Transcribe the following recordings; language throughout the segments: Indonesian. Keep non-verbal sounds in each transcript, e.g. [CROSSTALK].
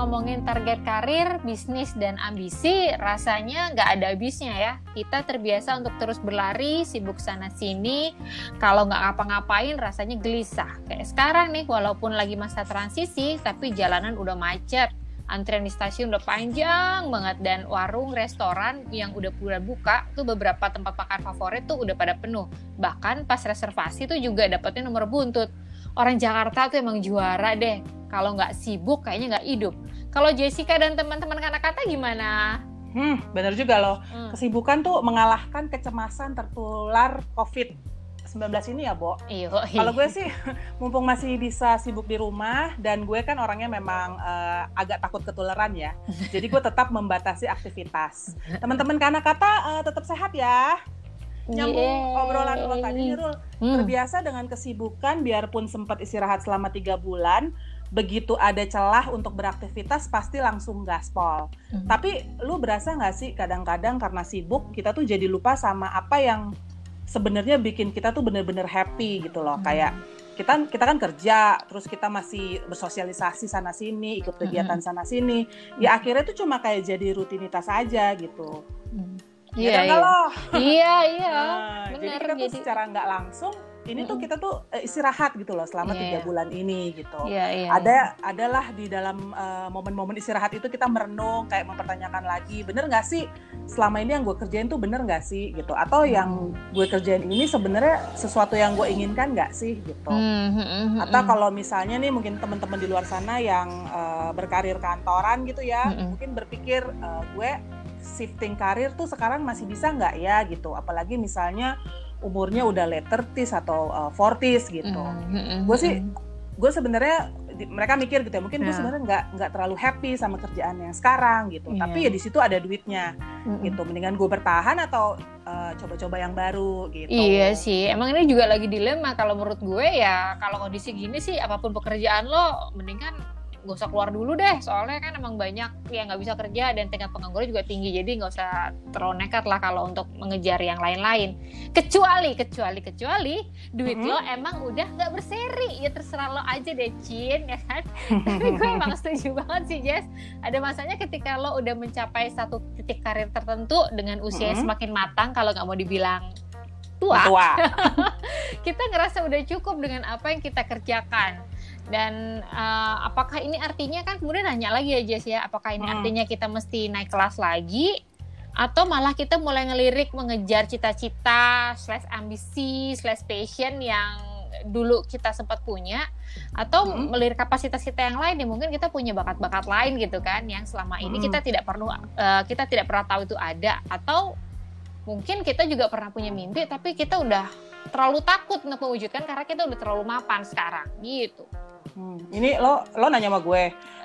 ngomongin target karir, bisnis, dan ambisi, rasanya nggak ada habisnya ya. Kita terbiasa untuk terus berlari, sibuk sana-sini. Kalau nggak ngapa-ngapain, rasanya gelisah. Kayak sekarang nih, walaupun lagi masa transisi, tapi jalanan udah macet. Antrian di stasiun udah panjang banget dan warung, restoran yang udah bulan buka tuh beberapa tempat makan favorit tuh udah pada penuh. Bahkan pas reservasi tuh juga dapetnya nomor buntut. Orang Jakarta tuh emang juara deh kalau nggak sibuk kayaknya nggak hidup. Kalau Jessica dan teman-teman kata gimana? Hmm, bener juga loh. Hmm. Kesibukan tuh mengalahkan kecemasan tertular COVID-19 ini ya, Bo. Iya. Kalau gue sih, [LAUGHS] mumpung masih bisa sibuk di rumah dan gue kan orangnya memang uh, agak takut ketularan ya. [LAUGHS] Jadi gue tetap membatasi aktivitas. Teman-teman karena kata uh, tetap sehat ya nyambung yeah. obrolan lo tadi Rul hmm. terbiasa dengan kesibukan biarpun sempat istirahat selama tiga bulan begitu ada celah untuk beraktivitas pasti langsung gaspol. Hmm. Tapi lu berasa nggak sih kadang-kadang karena sibuk kita tuh jadi lupa sama apa yang sebenarnya bikin kita tuh bener-bener happy gitu loh. Hmm. Kayak kita kita kan kerja, terus kita masih bersosialisasi sana sini, ikut kegiatan hmm. sana sini. Ya akhirnya tuh cuma kayak jadi rutinitas aja gitu. Hmm. Iya, iya. iya, iya. Nah, jadi kita tuh jadi... secara nggak langsung ini tuh kita tuh uh, istirahat gitu loh selama iya, tiga yeah, bulan ini gitu. Yeah, yeah, ada yeah. adalah di dalam uh, momen-momen istirahat itu kita merenung kayak mempertanyakan lagi bener nggak sih selama ini yang gue kerjain tuh bener nggak sih gitu atau hmm. yang gue kerjain ini sebenarnya sesuatu yang gue inginkan nggak sih gitu. Hmm, hmm, hmm, hmm atau kalau misalnya nih mungkin teman-teman di luar sana yang uh, berkarir kantoran gitu ya hmm, hmm. mungkin berpikir uh, gue shifting karir tuh sekarang masih bisa nggak ya gitu apalagi misalnya umurnya udah late 30s atau uh, 40s gitu. Mm -hmm. Gue sih gue sebenarnya mereka mikir gitu ya mungkin yeah. gue sebenarnya nggak nggak terlalu happy sama kerjaan yang sekarang gitu yeah. tapi ya di situ ada duitnya mm-hmm. gitu mendingan gue bertahan atau uh, coba-coba yang baru gitu iya sih emang ini juga lagi dilema kalau menurut gue ya kalau kondisi gini sih apa pun pekerjaan lo mendingan gak usah keluar dulu deh soalnya kan emang banyak yang nggak bisa kerja dan tingkat pengangguran juga tinggi jadi nggak usah terlalu nekat lah kalau untuk mengejar yang lain-lain kecuali kecuali kecuali duit mm -hmm. lo emang udah nggak berseri ya terserah lo aja deh Cin ya kan [LAUGHS] tapi gue emang setuju banget sih Jess ada masanya ketika lo udah mencapai satu titik karir tertentu dengan usia mm -hmm. semakin matang kalau nggak mau dibilang tua, tua. [LAUGHS] kita ngerasa udah cukup dengan apa yang kita kerjakan dan uh, apakah ini artinya kan kemudian nanya lagi ya Jess ya, apakah ini hmm. artinya kita mesti naik kelas lagi atau malah kita mulai ngelirik mengejar cita-cita slash ambisi slash passion yang dulu kita sempat punya atau hmm. melirik kapasitas kita yang lain ya mungkin kita punya bakat-bakat lain gitu kan yang selama ini hmm. kita tidak perlu uh, kita tidak pernah tahu itu ada atau mungkin kita juga pernah punya mimpi tapi kita udah terlalu takut untuk mewujudkan karena kita udah terlalu mapan sekarang gitu. Hmm, ini lo lo nanya sama gue,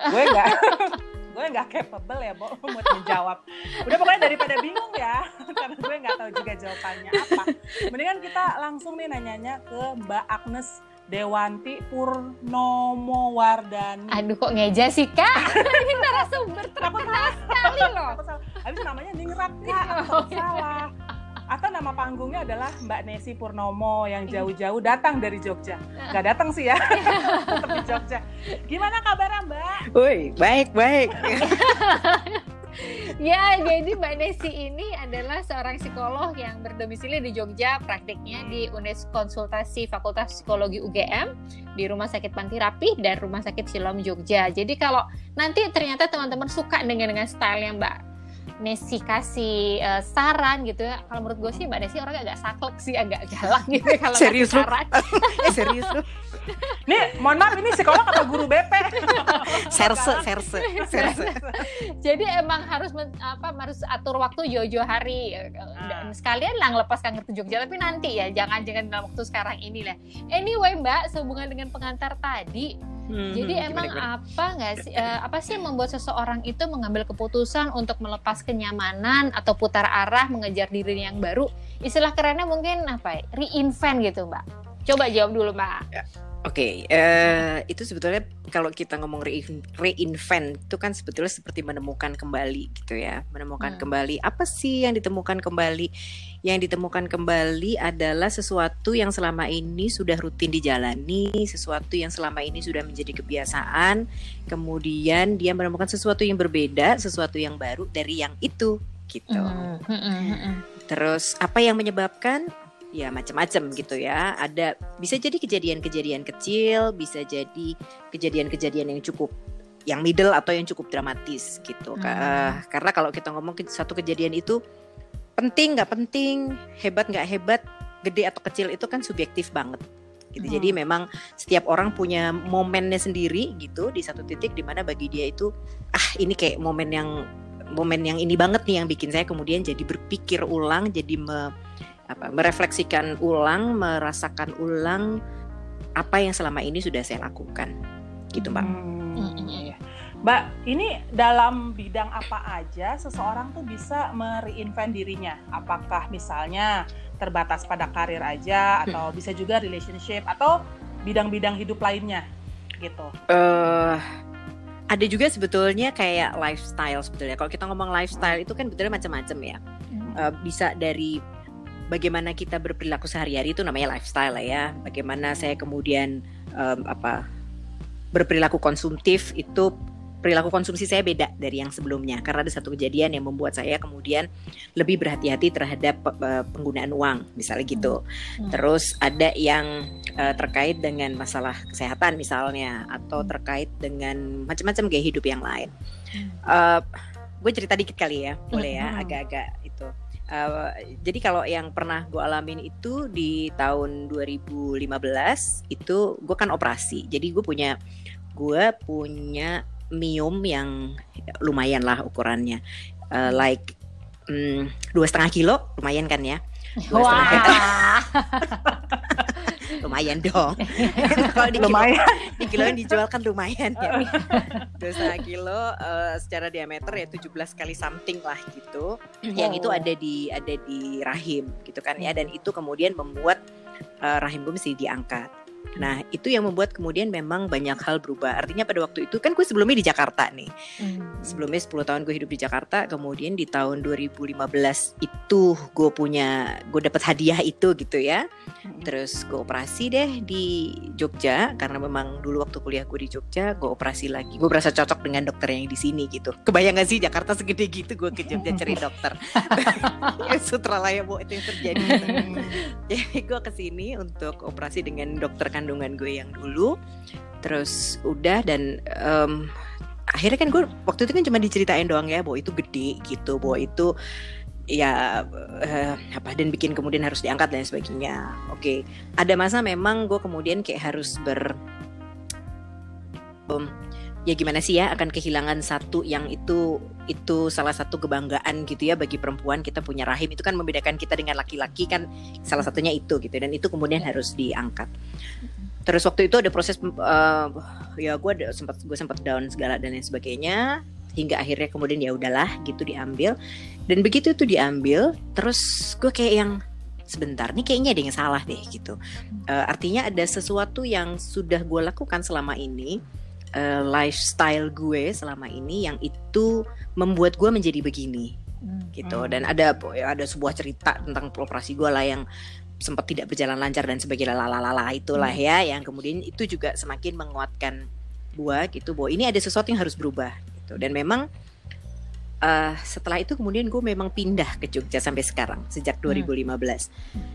gue nggak [LAUGHS] gue nggak capable ya, Bo, buat menjawab. Udah pokoknya daripada bingung ya, [LAUGHS] karena gue nggak tahu juga jawabannya apa. Mendingan kita langsung nih nanyanya ke Mbak Agnes Dewanti Purnomo Wardani. Aduh kok ngeja sih kak? [LAUGHS] Ini narasumber terkenal sekali loh. Habis namanya ningrat kak, oh, iya. salah atau nama panggungnya adalah Mbak Nesi Purnomo yang jauh-jauh datang dari Jogja. Gak datang sih ya, [LAUGHS] tetap di Jogja. Gimana kabarnya Mbak? Woi, baik baik. [LAUGHS] ya, jadi Mbak Nesi ini adalah seorang psikolog yang berdomisili di Jogja, praktiknya di Unes Konsultasi Fakultas Psikologi UGM di Rumah Sakit Panti Rapih dan Rumah Sakit Silom Jogja. Jadi kalau nanti ternyata teman-teman suka dengan dengan style yang Mbak Nesi kasih uh, saran gitu ya. Kalau menurut gue sih Mbak Nesi orangnya agak saklek sih, agak galak [LAUGHS] gitu ya kalau serius saran. [LAUGHS] eh serius lu. Nih, mohon maaf ini sekolah atau guru BP? [LAUGHS] serse, serse, serse. Jadi emang harus men, apa harus atur waktu jauh-jauh hari dan ah. sekalian lah ngelepas kangen ke Jogja tapi nanti ya jangan jangan dalam waktu sekarang ini lah. Anyway Mbak, sehubungan dengan pengantar tadi Hmm, Jadi hmm, emang gimana, apa nggak sih uh, apa sih yang membuat seseorang itu mengambil keputusan untuk melepas kenyamanan atau putar arah mengejar diri yang baru? Istilah kerennya mungkin apa ya? Reinvent gitu, Mbak. Coba jawab dulu, Mbak. Ya. Oke, Oke, eh, itu sebetulnya kalau kita ngomong rein- reinvent itu kan sebetulnya seperti menemukan kembali gitu ya, menemukan Hmm. kembali apa sih yang ditemukan kembali? Yang ditemukan kembali adalah sesuatu yang selama ini sudah rutin dijalani, sesuatu yang selama ini sudah menjadi kebiasaan, kemudian dia menemukan sesuatu yang berbeda, sesuatu yang baru dari yang itu gitu. Hmm, hmm, hmm, hmm. Terus apa yang menyebabkan? Ya macam-macam gitu ya. Ada bisa jadi kejadian-kejadian kecil, bisa jadi kejadian-kejadian yang cukup yang middle atau yang cukup dramatis gitu. Hmm. eh, karena kalau kita ngomong ke- satu kejadian itu penting nggak penting, hebat nggak hebat, gede atau kecil itu kan subjektif banget. Gitu. Hmm. Jadi memang setiap orang punya momennya sendiri gitu di satu titik di mana bagi dia itu ah ini kayak momen yang momen yang ini banget nih yang bikin saya kemudian jadi berpikir ulang, jadi me- apa merefleksikan ulang, merasakan ulang apa yang selama ini sudah saya lakukan. Gitu, Mbak. Hmm, Mm-mm. iya. Mbak, ini dalam bidang apa aja seseorang tuh bisa mereinvent dirinya? Apakah misalnya terbatas pada karir aja atau bisa juga relationship atau bidang-bidang hidup lainnya gitu? eh ada juga sebetulnya kayak lifestyle sebetulnya. Kalau kita ngomong lifestyle itu kan betulnya macam-macam ya. Eh, bisa dari bagaimana kita berperilaku sehari-hari itu namanya lifestyle lah ya. Bagaimana saya kemudian em, apa berperilaku konsumtif itu perilaku konsumsi saya beda dari yang sebelumnya karena ada satu kejadian yang membuat saya kemudian lebih berhati-hati terhadap eh, penggunaan uang misalnya gitu. Hmm. Terus ada yang eh, terkait dengan masalah kesehatan misalnya atau Hmm. terkait dengan macam-macam gaya hidup yang lain. Hmm. gue cerita dikit kali ya, boleh ya, agak-agak Eh, jadi kalau yang pernah gue alamin itu di tahun 2015 itu gue kan operasi. Jadi gue punya gue punya miom yang lumayan lah ukurannya, Eh, like mm, dua setengah kilo, lumayan kan ya? Dua [LAUGHS] [LAUGHS] lumayan dong. [LAUGHS] kalau di kilo, Lumayan. Di kilo yang dijual kan lumayan ya. Setengah [LAUGHS] kilo eh, secara diameter ya 17 kali something lah gitu. Yang itu Oh. ada di ada di rahim gitu kan ya dan itu kemudian membuat eh, rahim gue mesti diangkat. Nah, itu yang membuat kemudian memang banyak hal berubah. Artinya pada waktu itu kan gue sebelumnya di Jakarta nih. Hmm. Sebelumnya 10 tahun gue hidup di Jakarta, kemudian di tahun 2015 itu gue punya gue dapat hadiah itu gitu ya. Terus gue operasi deh di Jogja karena memang dulu waktu kuliah gue di Jogja gue operasi lagi. Gue berasa cocok dengan dokter yang di sini gitu. Kebayang gak sih Jakarta segede gitu gue ke Jogja cari [LAUGHS] dokter. [LAUGHS] ya sutra lah ya bu itu yang terjadi. Jadi gue ke sini untuk operasi dengan dokter kandungan gue yang dulu. Terus udah dan em, akhirnya kan gue waktu itu kan cuma diceritain doang ya bahwa itu gede gitu, bahwa itu ya eh, apa dan bikin kemudian harus diangkat dan sebagainya. Oke, ada masa memang gue kemudian kayak harus ber em, ya gimana sih ya akan kehilangan satu yang itu itu salah satu kebanggaan gitu ya bagi perempuan kita punya rahim. Itu kan membedakan kita dengan laki-laki kan salah satunya itu gitu dan itu kemudian harus diangkat. Terus waktu itu ada proses eh, ya gue sempat gue sempat down segala dan lain sebagainya hingga akhirnya kemudian ya udahlah gitu diambil. Dan begitu itu diambil terus gue kayak yang sebentar nih kayaknya ada yang salah deh gitu. Eh, artinya ada sesuatu yang sudah gue lakukan selama ini eh, lifestyle gue selama ini yang itu membuat gue menjadi begini Hmm. gitu Hmm. dan ada ya ada sebuah cerita tentang operasi gue lah yang sempat tidak berjalan lancar dan sebagainya lalala itulah Hmm. ya yang kemudian itu juga semakin menguatkan gue gitu bahwa ini ada sesuatu yang harus berubah gitu dan memang eh, setelah itu kemudian gue memang pindah ke Jogja sampai sekarang sejak Hmm. 2015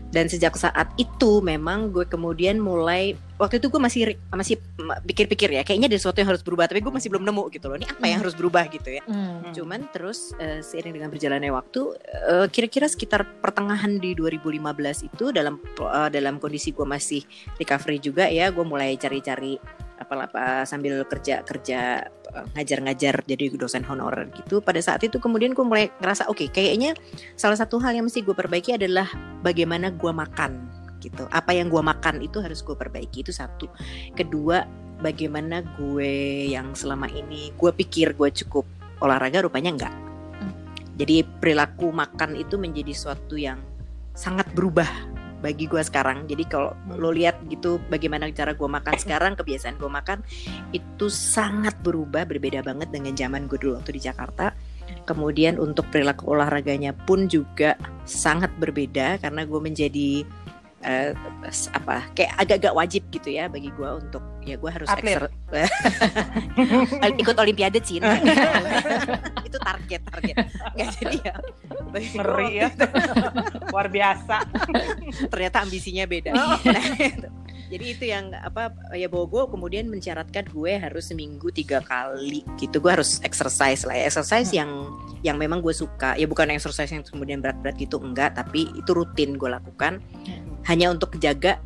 dan sejak saat itu memang gue kemudian mulai waktu itu gue masih masih pikir-pikir ya kayaknya ada sesuatu yang harus berubah tapi gue masih belum nemu gitu loh ini apa yang Hmm. harus berubah gitu ya Hmm. Cuman terus eh, seiring dengan berjalannya waktu, eh, kira-kira sekitar pertengahan di 2015 itu dalam eh, dalam kondisi gue masih recovery juga ya, gue mulai cari-cari apa apa sambil kerja kerja eh, ngajar-ngajar jadi dosen honorer gitu. Pada saat itu kemudian gue mulai ngerasa oke, kayaknya salah satu hal yang mesti gue perbaiki adalah bagaimana gue makan gitu. Apa yang gue makan itu harus gue perbaiki itu satu. Kedua, bagaimana gue yang selama ini gue pikir gue cukup olahraga rupanya enggak. Hmm. Jadi perilaku makan itu menjadi suatu yang sangat berubah bagi gue sekarang. Jadi kalau lo lihat gitu bagaimana cara gue makan sekarang, kebiasaan gue makan itu sangat berubah, berbeda banget dengan zaman gue dulu waktu di Jakarta. Kemudian untuk perilaku olahraganya pun juga sangat berbeda karena gue menjadi uh, apa kayak agak-agak wajib gitu ya bagi gue untuk ya gue harus [LAUGHS] ikut olimpiade sih [LAUGHS] itu target target nggak jadi ya bagi gua Ngeri waktu ya. Luar biasa. ternyata ambisinya beda. Oh. [LAUGHS] Nah. Jadi itu yang apa ya bahwa gue kemudian mensyaratkan gue harus seminggu tiga kali gitu. Gue harus exercise lah, ya. exercise yang yang memang gue suka. Ya bukan exercise yang kemudian berat-berat gitu enggak, tapi itu rutin gue lakukan hanya untuk jaga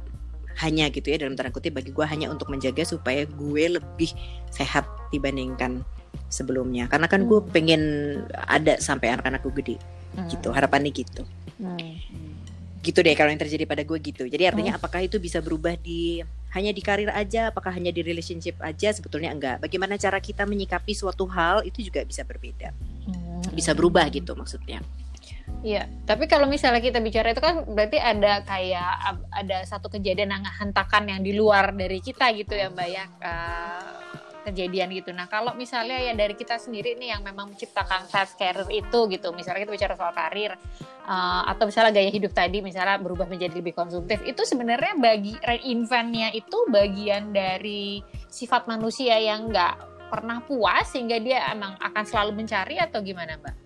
hanya gitu ya dalam tanda kutip bagi gue hanya untuk menjaga supaya gue lebih sehat dibandingkan sebelumnya karena kan gue Hmm. pengen ada sampai anak-anak gue gede Hmm. gitu harapannya gitu Hmm. Gitu deh kalau yang terjadi pada gue gitu. Jadi artinya apakah itu bisa berubah di hanya di karir aja apakah hanya di relationship aja? Sebetulnya enggak. Bagaimana cara kita menyikapi suatu hal itu juga bisa berbeda. Hmm. bisa berubah gitu maksudnya. Iya, tapi kalau misalnya kita bicara itu kan berarti ada kayak ada satu kejadian yang hentakan yang di luar dari kita gitu ya Mbak ya. Eh, kejadian gitu. Nah kalau misalnya ya dari kita sendiri nih yang memang menciptakan fast career itu gitu, misalnya kita bicara soal karir eh, atau misalnya gaya hidup tadi misalnya berubah menjadi lebih konsumtif, itu sebenarnya bagi reinventnya itu bagian dari sifat manusia yang nggak pernah puas sehingga dia emang akan selalu mencari atau gimana Mbak?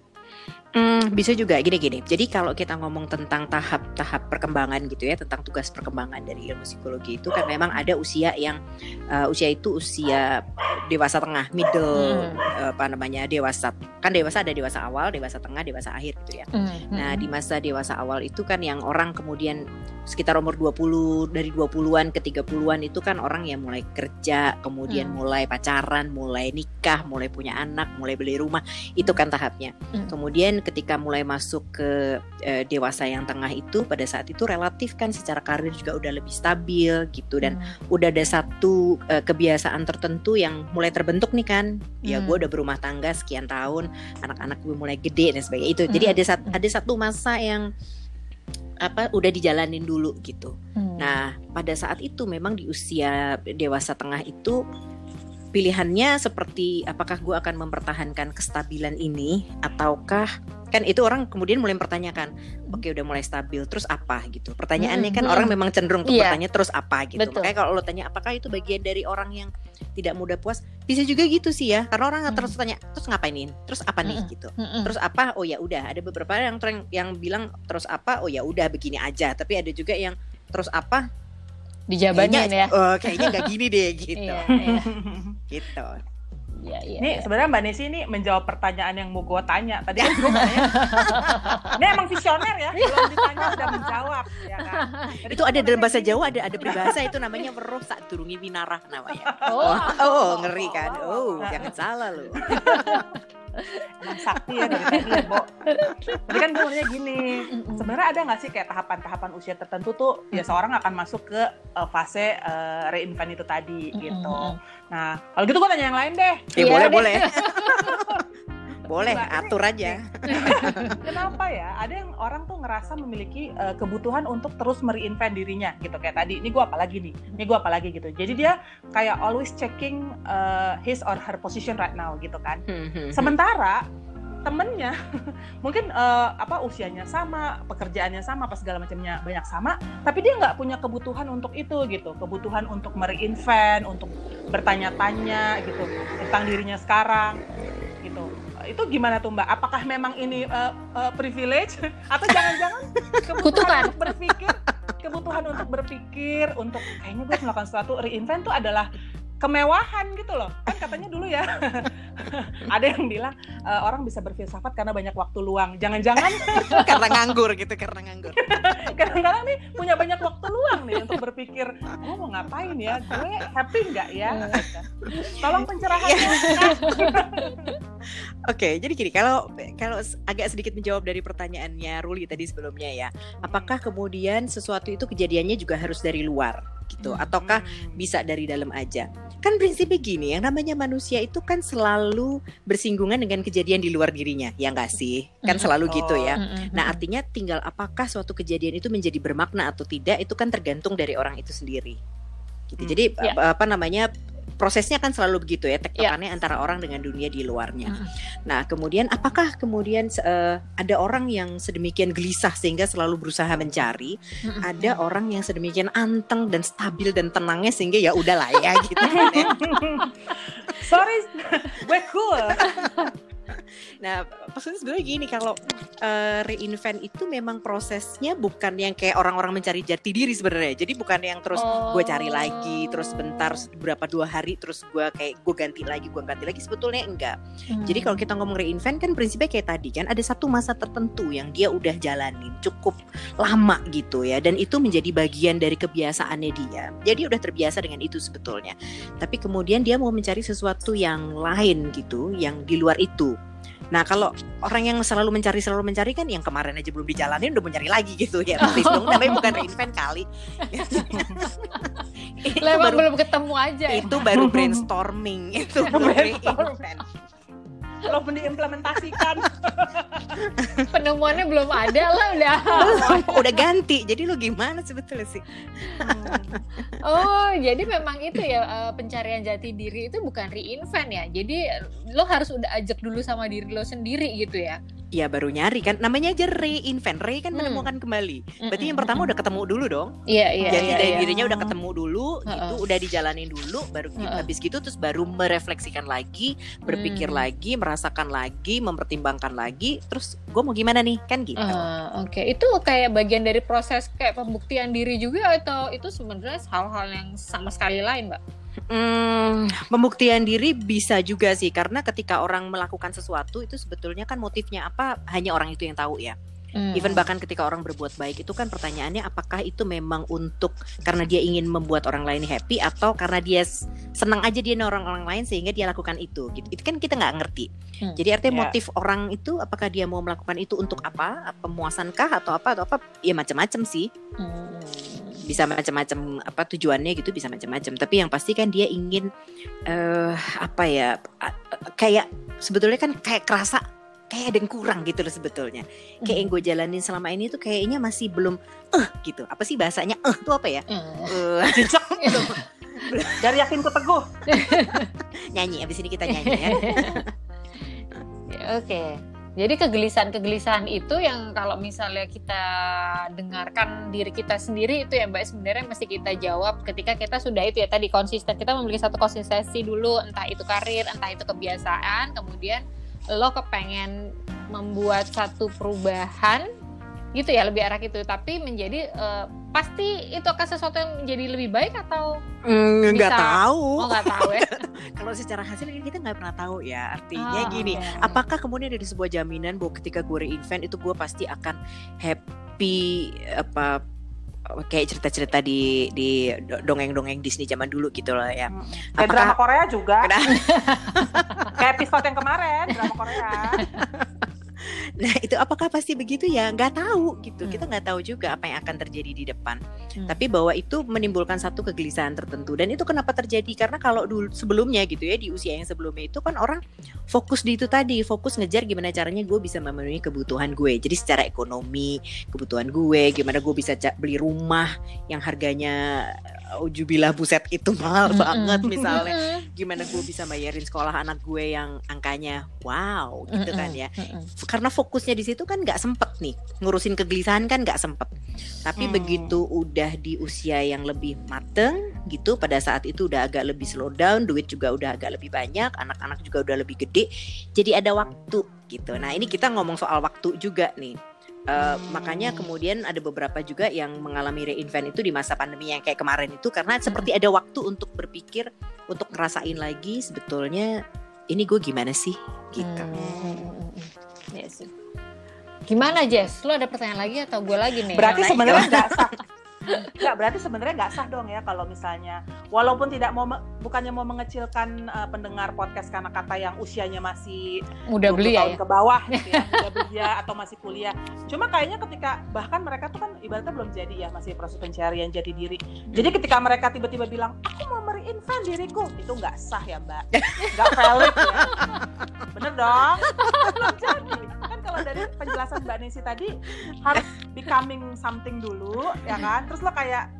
Hmm, bisa juga gini-gini. Jadi kalau kita ngomong tentang tahap-tahap perkembangan gitu ya, tentang tugas perkembangan dari ilmu psikologi itu kan memang ada usia yang uh, usia itu usia dewasa tengah, middle Hmm. uh, apa namanya dewasa. Kan dewasa ada dewasa awal, dewasa tengah, dewasa akhir gitu ya. Nah, di masa dewasa awal itu kan yang orang kemudian sekitar umur 20 dari 20-an ke 30-an itu kan orang yang mulai kerja, kemudian Hmm. mulai pacaran, mulai nikah, mulai punya anak, mulai beli rumah. Itu kan tahapnya. Hmm. Kemudian ketika mulai masuk ke eh, dewasa yang tengah itu pada saat itu relatif kan secara karir juga udah lebih stabil gitu dan Hmm. udah ada satu eh, kebiasaan tertentu yang mulai terbentuk nih kan ya Hmm. gue udah berumah tangga sekian tahun anak-anak gue mulai gede dan sebagainya itu jadi Hmm. ada sat- ada satu masa yang apa udah dijalanin dulu gitu Hmm. nah pada saat itu memang di usia dewasa tengah itu pilihannya seperti apakah gue akan mempertahankan kestabilan ini ataukah kan itu orang kemudian mulai mempertanyakan oke udah mulai stabil terus apa? gitu. Pertanyaannya kan Mm-mm. orang memang cenderung untuk Iya. bertanya terus apa? gitu. Betul. makanya kalau lo tanya apakah itu bagian dari orang yang tidak mudah puas? Bisa juga gitu sih ya karena orang nggak Mm. terus tanya terus ngapainin? Terus apa nih? Mm-mm. gitu. Terus apa? Oh ya udah. Ada beberapa yang yang yang bilang terus apa? Oh ya udah begini aja. Tapi ada juga yang terus apa dijabanin ya. oh, kayaknya nggak gini deh [LAUGHS] gitu Iya, [LAUGHS] iya. gitu Iya, iya. Ini iya. sebenarnya Mbak Nesi ini menjawab pertanyaan yang mau gue tanya. Tadi kan gue nanya, ini emang visioner ya, belum ditanya udah menjawab. Ya kan? Itu gua ada dalam bahasa Jawa ada ada peribahasa itu namanya weruh saat turungi winarah namanya Oh, oh, ngeri kan oh jangan salah loh [LAUGHS] Emang sakti ya dari tadi ya, Bo. Tadi kan gue nanya gini, sebenarnya ada nggak sih kayak tahapan-tahapan usia tertentu tuh ya seorang akan masuk ke uh, fase uh, reinvent itu tadi gitu. Nah, kalau gitu gue tanya yang lain deh. ya Iya boleh deh. boleh [LAUGHS] boleh Mbak, atur aja [LAUGHS] Kenapa ya? Ada yang orang tuh ngerasa memiliki uh, kebutuhan untuk terus mereinvent dirinya gitu kayak tadi. Ini gue apa lagi nih? Ini gue apa lagi gitu. Jadi dia kayak always checking uh, his or her position right now gitu kan. Hmm, Sementara temennya [LAUGHS] mungkin uh, apa usianya sama, pekerjaannya sama, apa segala macamnya banyak sama, tapi dia nggak punya kebutuhan untuk itu gitu, kebutuhan untuk mereinvent, untuk bertanya-tanya gitu tentang dirinya sekarang gitu. Itu gimana tuh Mbak? Apakah memang ini uh, uh, privilege? [LAUGHS] Atau jangan-jangan [LAUGHS] kebutuhan Kutukan. untuk berpikir, kebutuhan untuk berpikir, untuk kayaknya gue melakukan sesuatu. Reinvent tuh adalah kemewahan gitu loh. Kan katanya dulu ya [LAUGHS] ada yang bilang e, orang bisa berfilsafat karena banyak waktu luang. Jangan-jangan karena nganggur gitu karena nganggur. Kadang-kadang nih punya banyak waktu luang nih untuk berpikir gue mau ngapain ya? Gue happy nggak ya? Tolong pencerahannya Oke, jadi gini, kalau kalau agak sedikit menjawab dari pertanyaannya Ruli tadi sebelumnya ya, apakah kemudian sesuatu itu kejadiannya juga harus dari luar? gitu? Ataukah bisa dari dalam aja? Kan prinsipnya gini yang namanya manusia itu kan selalu bersinggungan dengan kejadian di luar dirinya ya nggak sih? Kan selalu gitu ya. Nah artinya tinggal apakah suatu kejadian itu menjadi bermakna atau tidak itu kan tergantung dari orang itu sendiri. Gitu. Jadi Ya. apa namanya prosesnya kan selalu begitu ya tektokannya Ya. antara orang dengan dunia di luarnya Nah, kemudian apakah kemudian eh, ada orang yang sedemikian gelisah sehingga selalu berusaha mencari, ada orang yang sedemikian anteng dan stabil dan tenangnya sehingga ya udahlah ya gitu. kan ya. [LAUGHS] Sorry, gue cool. [LAUGHS] [LAUGHS] Nah, maksudnya sebenarnya gini kalau eh, reinvent itu memang prosesnya bukan yang kayak orang-orang mencari jati diri sebenarnya. Jadi bukan yang terus Oh. gue cari lagi, terus bentar beberapa dua hari terus gue kayak gue ganti lagi, gue ganti lagi sebetulnya enggak. Jadi kalau kita ngomong reinvent kan prinsipnya kayak tadi kan ada satu masa tertentu yang dia udah jalanin cukup lama gitu ya dan itu menjadi bagian dari kebiasaannya dia. Jadi udah terbiasa dengan itu sebetulnya. Tapi kemudian dia mau mencari sesuatu yang lain gitu, yang di luar itu. Nah kalau orang yang selalu mencari selalu mencari kan yang kemarin aja belum dijalanin udah mencari lagi gitu ya. [LAUGHS] Please dong namanya bukan reinvent kali. [LAUGHS] Itu emang baru belum ketemu aja ya? itu baru [LAUGHS] brainstorming itu reinvent [LAUGHS] Lo diimplementasikan. [LAUGHS] penemuannya belum ada lah udah. Belum. Udah ganti jadi lu gimana sebetulnya sih? [LAUGHS] Oh jadi memang itu ya eh, pencarian jati diri itu bukan reinvent ya. Jadi lo harus udah ajak dulu sama diri lo sendiri gitu ya ya baru nyari kan namanya aja reinvent re kan Hmm. menemukan kembali berarti yang pertama udah ketemu dulu dong iya iya jadi iya, dari iya. dirinya udah ketemu dulu gitu Heeh. udah dijalanin dulu baru gitu. Heeh. habis gitu terus baru merefleksikan lagi berpikir Hmm. lagi merasakan lagi mempertimbangkan lagi terus gue mau gimana nih kan gitu Ah, Oke, itu kayak bagian dari proses kayak pembuktian diri juga atau itu sebenarnya hal-hal yang sama sekali lain, Mbak? Hmm, pembuktian diri bisa juga sih karena ketika orang melakukan sesuatu itu sebetulnya kan motifnya apa hanya orang itu yang tahu ya. Hmm. Even bahkan ketika orang berbuat baik itu kan pertanyaannya apakah itu memang untuk karena dia ingin membuat orang lain happy atau karena dia senang aja dia orang orang lain sehingga dia lakukan itu gitu. Itu kan kita nggak ngerti. Hmm. Jadi artinya Ya. motif orang itu apakah dia mau melakukan itu untuk apa? Pemuasankah atau apa atau apa? Ya macam-macam sih. Hmm. Bisa macam-macam apa tujuannya gitu bisa macam-macam. Tapi yang pasti kan dia ingin eh apa ya? a- Kayak sebetulnya kan kayak kerasa kayak ada yang kurang gitu loh sebetulnya. Kayak yang gue jalanin selama ini tuh kayaknya masih belum eh gitu. Apa sih bahasanya? Eh tuh apa ya? Hmm. Eh, [LAUGHS] Jejak. Dari yakin ku teguh. nyanyi abis ini kita nyanyi ya. Ya, [LAUGHS] Oke. Jadi kegelisahan-kegelisahan itu yang kalau misalnya kita dengarkan diri kita sendiri itu ya Mbak sebenarnya mesti kita jawab ketika kita sudah itu ya tadi konsisten. Kita memiliki satu konsistensi dulu entah itu karir entah itu kebiasaan kemudian lo kepengen membuat satu perubahan gitu ya lebih arah gitu tapi menjadi eh, pasti itu akan sesuatu yang menjadi lebih baik atau Mm, nggak tahu. oh nggak tahu ya [LAUGHS] Kalau secara hasil kan kita nggak pernah tahu ya. Artinya Ah, gini, oke. apakah kemudian ada sebuah jaminan bahwa ketika gue reinvent itu gue pasti akan happy apa kayak cerita-cerita di di do- dongeng-dongeng Disney zaman dulu gitu lah ya. Kayak drama Korea juga. [LAUGHS] Kenapa? Kayak episode yang kemarin, drama Korea. [LAUGHS] [LAUGHS] Nah itu apakah pasti begitu ya? Nggak tahu gitu. Hmm. Kita nggak tahu juga apa yang akan terjadi di depan. Hmm. Tapi bahwa itu menimbulkan satu kegelisahan tertentu dan itu kenapa terjadi? Karena kalau dulu sebelumnya gitu ya di usia yang sebelumnya itu kan orang fokus di itu tadi, fokus ngejar gimana caranya gue bisa memenuhi kebutuhan gue. Jadi secara ekonomi kebutuhan gue, gimana gue bisa beli rumah yang harganya ujubilah buset itu mahal Mm-mm. banget misalnya. Gimana gue bisa bayarin sekolah anak gue yang angkanya? Wow gitu kan ya. Karena fokusnya di situ kan nggak sempet nih. Ngurusin kegelisahan kan nggak sempet. Tapi Hmm. begitu udah di usia yang lebih mateng gitu pada saat itu udah agak lebih slow down duit juga udah agak lebih banyak anak-anak juga udah lebih gede jadi ada waktu gitu. Nah ini kita ngomong soal waktu juga nih Eh, Hmm. makanya kemudian ada beberapa juga yang mengalami reinvent itu di masa pandemi yang kayak kemarin itu karena seperti ada waktu untuk berpikir untuk ngerasain lagi sebetulnya ini gue gimana sih gitu Hmm. Iya sih. Gimana Jess? Lo ada pertanyaan lagi atau gue lagi nih? Berarti sebenarnya [LAUGHS] Nggak berarti sebenarnya nggak sah dong ya kalau misalnya walaupun tidak mau bukannya mau mengecilkan uh, pendengar podcast karena kata yang usianya masih Mudah 20 beli ya, tahun ya. ke bawah gitu ya, udah bekerja atau masih kuliah. Cuma kayaknya ketika bahkan mereka tuh kan ibaratnya belum jadi ya, masih proses pencarian jati diri. Jadi ketika mereka tiba-tiba bilang, aku mau mereinvent diriku, itu nggak sah ya mbak, nggak valid ya. Bener dong, belum jadi. Kan kalau dari penjelasan mbak Nisi tadi harus becoming something dulu, ya kan? Terus lo kayak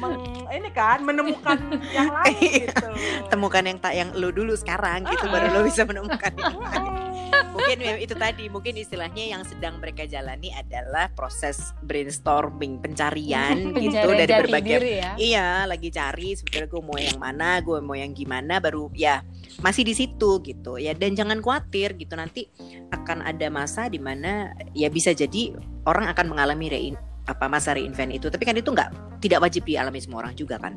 meng, ini kan menemukan yang [LAUGHS] lain gitu. temukan yang tak yang lo dulu sekarang gitu baru lo bisa menemukan yang lain. Mm-mm. mungkin memang itu tadi mungkin istilahnya yang sedang mereka jalani adalah proses brainstorming pencarian [LAUGHS] gitu Pencarian dari jati berbagai diri ya. Iya, lagi cari sebetulnya gue mau yang mana, gue mau yang gimana, baru ya masih di situ gitu ya. Dan jangan khawatir gitu nanti akan ada masa di mana ya bisa jadi orang akan mengalami rein apa masa reinvent itu. Tapi kan itu nggak tidak wajib dialami semua orang juga kan.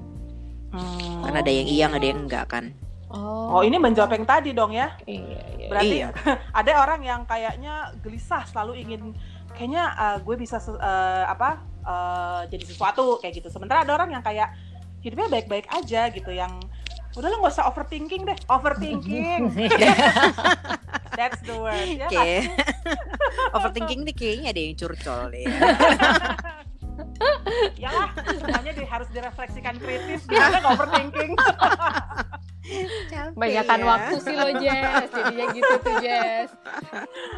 Hmm. Karena ada yang iya, ada yang enggak kan. Oh ini menjawab yang tadi dong ya. Iya, iya. Berarti Iya. [LAUGHS] ada orang yang kayaknya gelisah selalu ingin kayaknya uh, gue bisa uh, apa uh, jadi sesuatu kayak gitu. Sementara ada orang yang kayak hidupnya baik-baik aja gitu yang udahlah nggak usah overthinking deh overthinking [LAUGHS] [LAUGHS] that's the word ya Oke. kan? [LAUGHS] Overthinking nih kayaknya ada yang curcol deh. ya. ya lah semuanya di, harus direfleksikan kritis gimana nggak overthinking Banyakan ya. waktu sih lo Jess, jadinya gitu tuh Jess.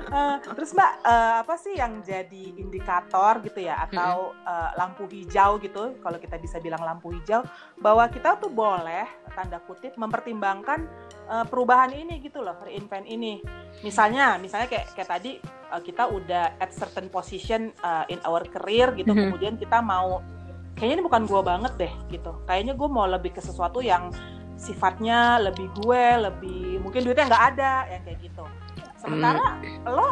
Eh, terus mbak eh, apa sih yang jadi indikator gitu ya atau eh, lampu hijau gitu kalau kita bisa bilang lampu hijau bahwa kita tuh boleh tanda kutip mempertimbangkan eh, perubahan ini gitu loh reinvent ini misalnya misalnya kayak kayak tadi eh, kita udah at certain position eh, in our career gitu Mhm. kemudian kita mau kayaknya ini bukan gua banget deh gitu kayaknya gue mau lebih ke sesuatu yang sifatnya lebih gue lebih mungkin duitnya nggak ada yang kayak gitu sementara lo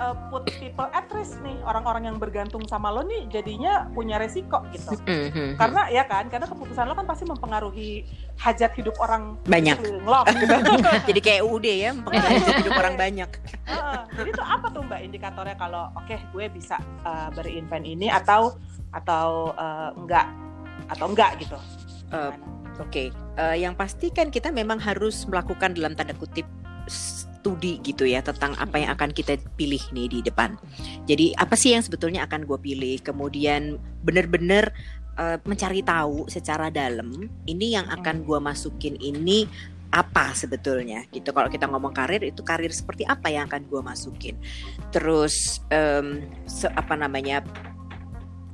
uh, put people at risk nih orang-orang yang bergantung sama lo nih jadinya punya resiko gitu Mhm. karena ya kan karena keputusan lo kan pasti mempengaruhi hajat hidup orang Banyak. lo gitu. [LAUGHS] Jadi kayak UUD ya, mempengaruhi hidup orang banyak. Heeh. jadi itu apa tuh mbak indikatornya kalau oke gue bisa uh, berinvent ini atau atau uh, enggak atau enggak gitu Uh, Oke, eh, yang pasti kan kita memang harus melakukan dalam tanda kutip studi gitu ya tentang apa yang akan kita pilih nih di depan. Jadi apa sih yang sebetulnya akan gue pilih? Kemudian benar-benar eh, mencari tahu secara dalam ini yang akan gue masukin ini apa sebetulnya gitu. Kalau kita ngomong karir itu karir seperti apa yang akan gue masukin. Terus se- apa namanya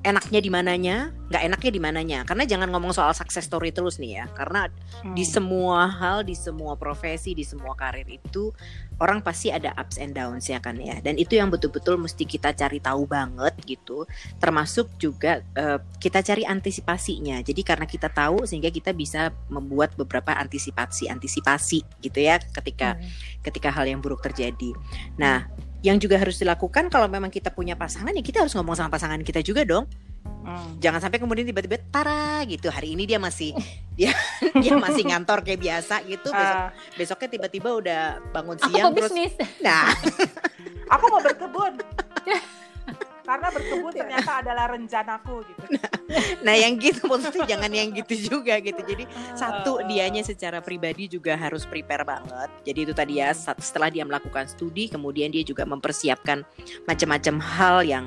enaknya di mananya, nggak enaknya di mananya. Karena jangan ngomong soal success story terus nih ya. Karena di Hmm. semua hal, di semua profesi, di semua karir itu orang pasti ada ups and downs ya kan ya. Dan itu yang betul-betul mesti kita cari tahu banget gitu. Termasuk juga eh, kita cari antisipasinya. Jadi karena kita tahu sehingga kita bisa membuat beberapa antisipasi antisipasi gitu ya ketika Hmm. ketika hal yang buruk terjadi. Nah, yang juga harus dilakukan kalau memang kita punya pasangan ya kita harus ngomong sama pasangan kita juga dong. Hmm. Jangan sampai kemudian tiba-tiba tara gitu. Hari ini dia masih [LAUGHS] dia dia masih ngantor kayak biasa gitu. Besok Ah, besoknya tiba-tiba udah bangun Aku siang mau terus bisnis. nah [LAUGHS] aku mau berkebun [LAUGHS] karena berkebun ternyata adalah rencanaku gitu nah yang gitu maksudnya jangan yang gitu juga gitu. Jadi satu Ah. dianya secara pribadi juga harus prepare banget. Jadi itu tadi ya sat- setelah dia melakukan studi kemudian dia juga mempersiapkan macam-macam hal yang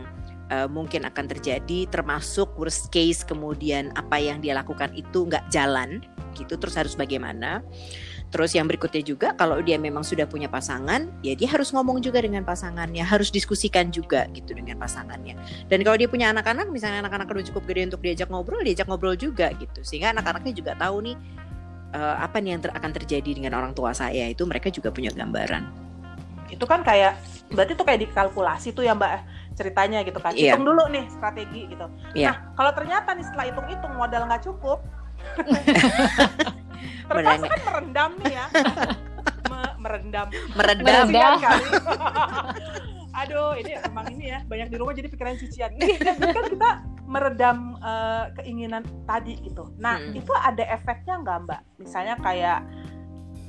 eh, mungkin akan terjadi termasuk worst case kemudian apa yang dia lakukan itu nggak jalan gitu terus harus bagaimana. Terus yang berikutnya juga kalau dia memang sudah punya pasangan, ya dia harus ngomong juga dengan pasangannya, harus diskusikan juga gitu dengan pasangannya. Dan kalau dia punya anak-anak, misalnya anak-anak udah cukup gede untuk diajak ngobrol, diajak ngobrol juga gitu. Sehingga anak-anaknya juga tahu nih eh, apa nih yang ter- akan terjadi dengan orang tua saya itu mereka juga punya gambaran. itu kan kayak berarti tuh kayak dikalkulasi tuh ya mbak ceritanya gitu kan Iya. hitung dulu nih strategi gitu Iya. nah kalau ternyata nih setelah hitung-hitung modal nggak cukup [LAUGHS] terpaksa kan merendam nih ya. [LAUGHS] Me- merendam. Meredam. Cucian kali. [LAUGHS] aduh ini emang ini ya banyak di rumah jadi pikiran cucian. Ini kan kita meredam eh, keinginan tadi gitu. Nah Hmm. itu ada efeknya nggak mbak? Misalnya kayak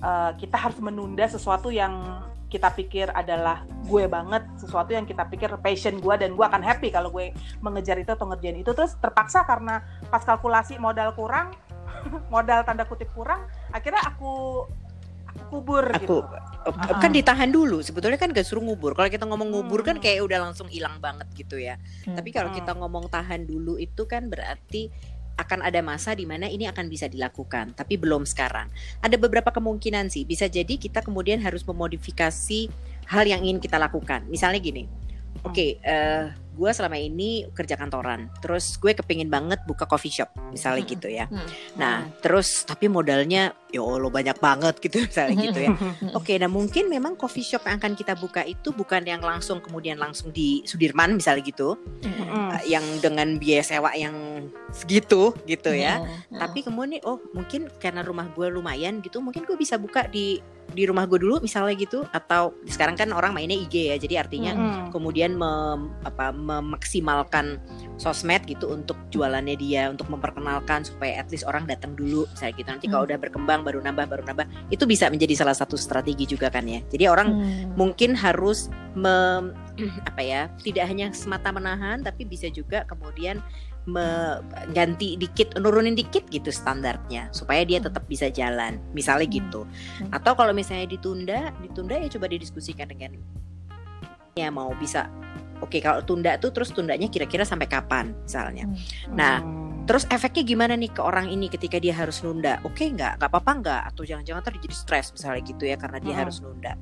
eh, kita harus menunda sesuatu yang kita pikir adalah gue banget sesuatu yang kita pikir passion gue dan gue akan happy kalau gue mengejar itu atau ngerjain itu. Terus terpaksa karena pas kalkulasi modal kurang [LAUGHS] modal tanda kutip kurang akhirnya aku aku kubur Aku gitu eh, kan ditahan dulu. Sebetulnya kan gak suruh ngubur. Kalau kita ngomong ngubur kan Hmm. kayak udah langsung hilang banget gitu ya. Hmm. Tapi kalau Hmm. kita ngomong tahan dulu itu kan berarti akan ada masa di mana ini akan bisa dilakukan, tapi belum sekarang. Ada beberapa kemungkinan sih. Bisa jadi kita kemudian harus memodifikasi hal yang ingin kita lakukan. Misalnya gini, oke, eh gue selama ini kerja kantoran, terus gue kepingin banget buka coffee shop, misalnya Hmm. gitu ya. Hmm. Nah, terus tapi modalnya, ya Allah banyak banget gitu, [LAUGHS] misalnya gitu ya. Oke, nah mungkin memang coffee shop yang akan kita buka itu bukan yang langsung kemudian langsung di Sudirman misalnya gitu, Mm. eh, yang dengan biaya sewa yang segitu gitu ya. Hmm. Tapi kemudian oh mungkin karena rumah gue lumayan gitu, mungkin gue bisa buka di di rumah gue dulu misalnya gitu, atau sekarang kan orang mainnya IG ya, jadi artinya Mm. kemudian mem- apa, memaksimalkan sosmed gitu untuk jualannya dia untuk memperkenalkan supaya at least orang datang dulu misalnya gitu nanti kalau Hmm. udah berkembang baru nambah baru nambah itu bisa menjadi salah satu strategi juga kan ya jadi orang Hmm. mungkin harus mem- [CLEARS THROAT] apa ya tidak hanya semata menahan tapi bisa juga kemudian mengganti dikit nurunin dikit gitu standarnya supaya dia tetap bisa jalan misalnya Hmm. gitu Hmm. atau kalau misalnya ditunda ditunda ya coba didiskusikan dengan ya mau bisa oke kalau tunda tuh terus tundanya kira-kira sampai kapan misalnya Nah, Mm. Terus efeknya gimana nih ke orang ini ketika dia harus nunda? Oke nggak? Nggak apa-apa nggak? Atau jangan-jangan dia jadi stres misalnya gitu ya karena dia Mm. harus nunda.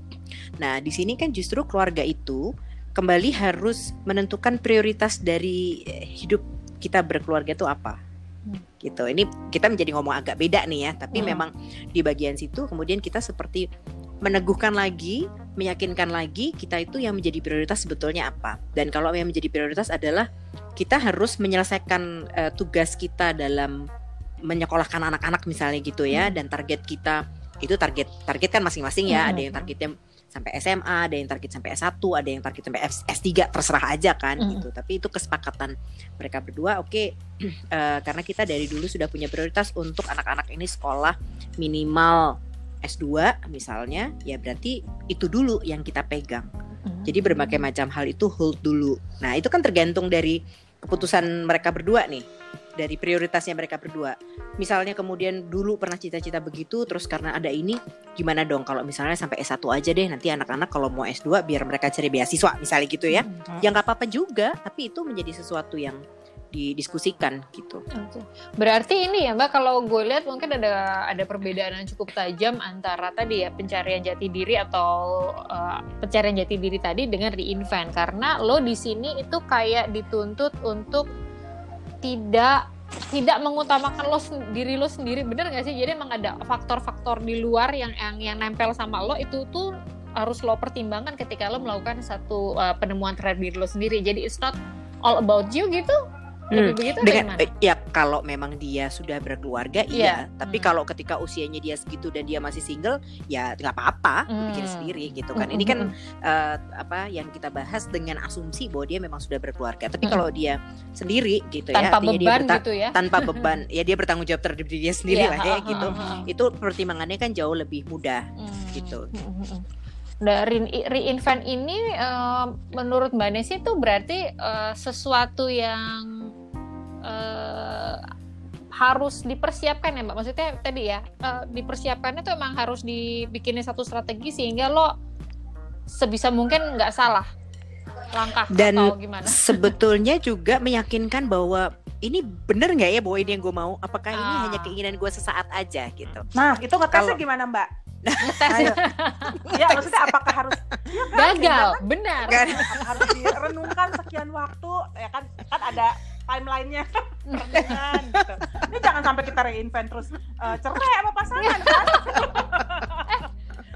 Nah di sini kan justru keluarga itu kembali harus menentukan prioritas dari eh, hidup kita berkeluarga itu apa. Hmm. Gitu. Ini kita menjadi ngomong agak beda nih ya. Tapi Hmm. memang di bagian situ kemudian kita seperti meneguhkan lagi, meyakinkan lagi kita itu yang menjadi prioritas sebetulnya apa. Dan kalau yang menjadi prioritas adalah kita harus menyelesaikan eh, tugas kita dalam menyekolahkan anak-anak misalnya gitu ya dan target kita itu target target kan masing-masing ya Hmm. ada yang targetnya sampai SMA ada yang target sampai S1 ada yang target sampai S- S3 terserah aja kan Hmm. gitu tapi itu kesepakatan mereka berdua oke [CLEARS THROAT] eh, karena kita dari dulu sudah punya prioritas untuk anak-anak ini sekolah minimal S2 misalnya ya berarti itu dulu yang kita pegang Hmm. jadi berbagai macam hal itu hold dulu. Nah itu kan tergantung dari keputusan mereka berdua nih, dari prioritasnya mereka berdua. Misalnya kemudian dulu pernah cita-cita begitu, terus karena ada ini, gimana dong kalau misalnya sampai S1 aja deh, nanti anak-anak kalau mau S2 biar mereka cari beasiswa, misalnya gitu ya. Mm. Ya nggak apa-apa juga, tapi itu menjadi sesuatu yang didiskusikan gitu. Berarti ini ya Mbak kalau gue lihat mungkin ada ada perbedaan yang cukup tajam antara tadi ya pencarian jati diri atau uh, pencarian jati diri tadi dengan reinvent. Karena lo di sini itu kayak dituntut untuk tidak tidak mengutamakan lo sen- diri lo sendiri. Bener nggak sih? Jadi emang ada faktor-faktor di luar yang yang yang nempel sama lo itu tuh harus lo pertimbangkan ketika lo melakukan satu uh, penemuan terhadap diri lo sendiri. Jadi it's not all about you gitu lebih begitu dengan gimana? eh, ya kalau memang dia sudah berkeluarga Iya. iya tapi Hmm. kalau ketika usianya dia segitu dan dia masih single ya nggak apa-apa bikin Hmm. sendiri gitu kan Mm, ini kan eh, apa yang kita bahas dengan asumsi bahwa dia memang sudah berkeluarga tapi Mm. kalau dia sendiri gitu tanpa ya artinya dia beban berta- gitu ya tanpa [LAUGHS] beban ya dia bertanggung jawab terhadap diri dia sendiri Iya, lah ya gitu itu pertimbangannya kan jauh lebih mudah Hmm. gitu. Hmm, hmm, hmm. Dari reinvent ini eh, menurut Mbak Nesi itu berarti eh, sesuatu yang eh, harus dipersiapkan ya Mbak. Maksudnya tadi ya eh, dipersiapkannya tuh emang harus dibikinin satu strategi sehingga lo sebisa mungkin nggak salah langkah Dan atau gimana? [LAUGHS] sebetulnya juga meyakinkan bahwa ini bener nggak ya bahwa ini yang gue mau apakah ini Ah. hanya keinginan gue sesaat aja gitu Nah, itu ngetesnya Kalau- gimana, Mbak? Ngetes Ayo. ya, maksudnya apakah harus ya kan, gagal, benar. Kan? harus direnungkan sekian waktu ya kan kan ada timelinenya gitu. Ini jangan sampai kita reinvent terus eh, cerai sama pasangan kan?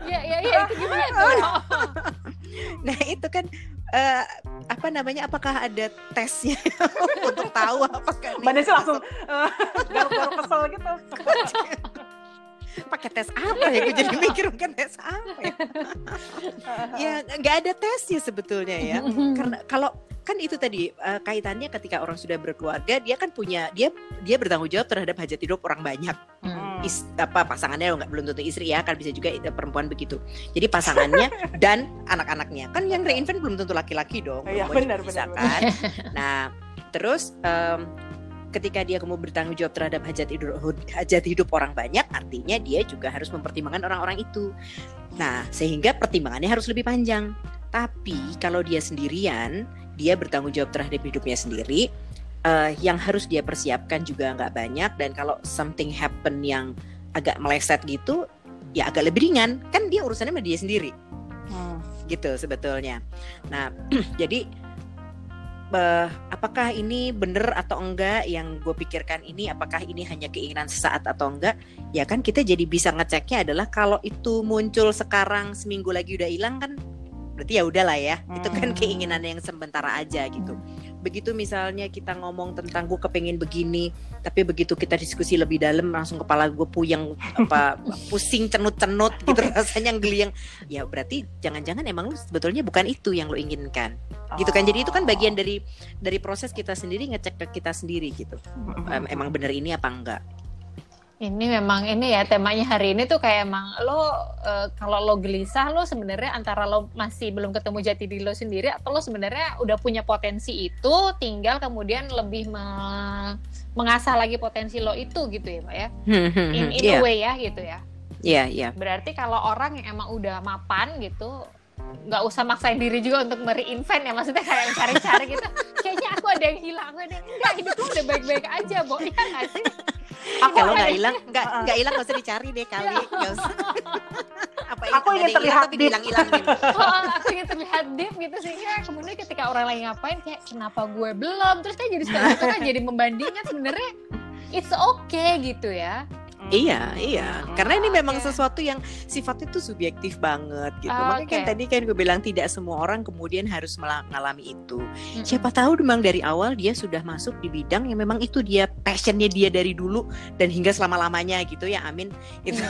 Iya, iya, iya itu gimana tuh? [LAUGHS] Nah itu kan eh, apa namanya? Apakah ada tesnya [LAUGHS] untuk tahu apakah Mbak Desi langsung eh, garuk-garuk kesel gitu. pakai tes apa ya? Gue jadi mikir bukan tes apa ya? [LAUGHS] ya nggak ada tesnya sebetulnya ya. Karena kalau kan itu tadi eh, kaitannya ketika orang sudah berkeluarga dia kan punya dia dia bertanggung jawab terhadap hajat hidup orang banyak. Hmm. is, apa pasangannya nggak belum tentu istri ya kan bisa juga itu perempuan begitu. Jadi pasangannya [LAUGHS] dan anak-anaknya. Kan yang reinvent belum tentu laki-laki dong perempuan benar, bisa benar, kan? [LAUGHS] nah terus em, ketika dia kemudian bertanggung jawab terhadap hajat hidup hajat hidup orang banyak artinya dia juga harus mempertimbangkan orang-orang itu. Nah sehingga pertimbangannya harus lebih panjang. Tapi kalau dia sendirian dia bertanggung jawab terhadap hidupnya sendiri eh, yang harus dia persiapkan juga nggak banyak dan kalau something happen yang agak meleset gitu ya agak lebih ringan kan dia urusannya sama dia sendiri Hmm. gitu sebetulnya. Nah, [CLEARS THROAT] jadi eh, apakah ini benar atau enggak yang gue pikirkan ini apakah ini hanya keinginan sesaat atau enggak? Ya kan kita jadi bisa ngeceknya adalah kalau itu muncul sekarang seminggu lagi udah hilang kan berarti ya udahlah ya. Itu kan Hmm. keinginan yang sementara aja gitu. Begitu misalnya kita ngomong tentang gue kepengen begini, tapi begitu kita diskusi lebih dalam langsung kepala gue puyeng apa [LAUGHS] pusing cenut-cenut gitu rasanya geli yang ya berarti jangan-jangan emang lu sebetulnya bukan itu yang lo inginkan gitu kan jadi itu kan bagian dari dari proses kita sendiri ngecek ke kita sendiri gitu Em, emang bener ini apa enggak Ini memang ini ya temanya hari ini tuh kayak emang lo eh, kalau lo gelisah lo sebenarnya antara lo masih belum ketemu jati diri lo sendiri atau lo sebenarnya udah punya potensi itu tinggal kemudian lebih me- mengasah lagi potensi lo itu gitu ya Pak ya. In, in Iya, a way ya gitu ya. iya iya Berarti kalau orang yang emang udah mapan gitu nggak usah maksain diri juga untuk mereinvent ya maksudnya kayak cari-cari gitu. Kayaknya aku ada yang hilang aku ada yang enggak hidup lu udah baik-baik aja Bo. Ya nggak sih? Aku kalau ada- nggak hilang? Nggak nggak hilang nggak usah dicari deh kali. Nggak usah. Apa Aku ingin hilang terlihat tapi deep. dihilang-hilangin oh, aku ingin terlihat deep gitu sehingga kemudian ketika orang lain ngapain kayak kenapa gue belum? Terus kan jadi sekarang itu kan jadi membandingkan sebenarnya it's okay gitu ya Iya, iya. Hmm. Karena ini memang Oke. sesuatu yang sifatnya tuh subjektif banget gitu. Oke. Makanya kan tadi kan gue bilang tidak semua orang kemudian harus mengalami itu. Mm-mm. Siapa tahu memang dari awal dia sudah masuk di bidang yang memang itu dia passionnya dia dari dulu dan hingga selama lamanya gitu ya. Amin. Itu. [LAUGHS]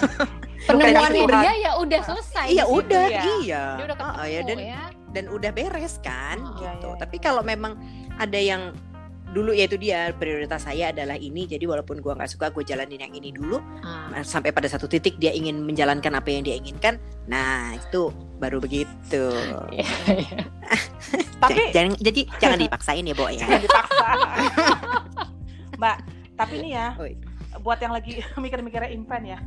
penemuannya Tuhan. dia ya udah selesai iya udah, ya. iya. dia udah ketemu Ah, ya, dan ya dan udah beres kan Oh, iya, gitu. iya, Tapi iya. kalau memang ada yang dulu yaitu dia prioritas saya adalah ini jadi walaupun gua nggak suka gue jalanin yang ini dulu. Nah, sampai pada satu titik dia ingin menjalankan apa yang dia inginkan nah itu baru begitu [LAUGHS] Iya, iya. [LAUGHS] Tapi jangan jadi jangan dipaksain ya Bo ya Jangan dipaksa. [LAUGHS] Mbak, tapi ini ya, Oi. buat yang lagi mikir-mikirnya invent ya,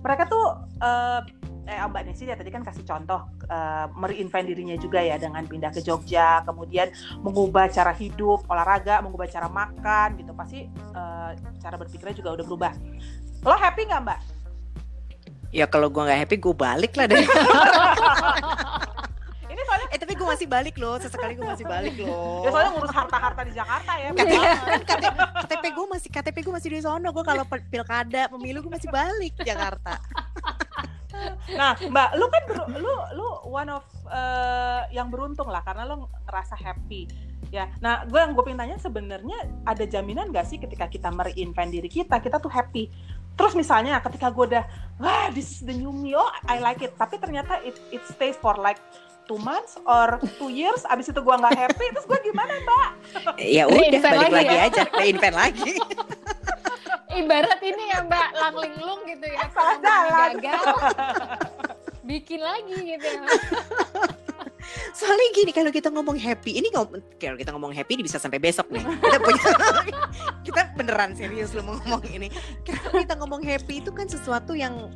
mereka tuh eh eh Mbak Nesi ya tadi kan kasih contoh eh, mereinvent dirinya juga ya dengan pindah ke Jogja, kemudian mengubah cara hidup, olahraga, mengubah cara makan gitu, pasti eh, cara berpikirnya juga udah berubah. Lo happy nggak Mbak? ya kalau gua nggak happy gue balik lah deh [LAUGHS] Ini soalnya eh tapi gue masih balik loh sesekali gue masih balik loh ya soalnya ngurus harta-harta di Jakarta ya. KTP, kan KTP, KTP gue masih KTP gue masih di sono gue kalau pilkada pemilu gue masih balik Jakarta Nah, Mbak, lu kan beru- lu lu one of eh, yang beruntung lah karena lu ngerasa happy. Ya. Nah, gue yang gue pengen tanya sebenarnya ada jaminan gak sih ketika kita mereinvent diri kita, kita tuh happy. Terus misalnya ketika gue udah wah this is the new me, oh I like it, tapi ternyata it it stays for like two months or two years, abis itu gue nggak happy, terus gue gimana Mbak? ya udah Reinvent balik lagi lagi, ya? aja reinvent lagi [LAUGHS] ibarat ini ya mbak lang linglung gitu ya Salah jalan. gagal bikin lagi gitu ya Soalnya gini kalau kita ngomong happy, ini kalau kita ngomong happy ini bisa sampai besok nih. Kita punya [LAUGHS] kita beneran serius lu mau ngomong ini. Kalau kita ngomong happy itu kan sesuatu yang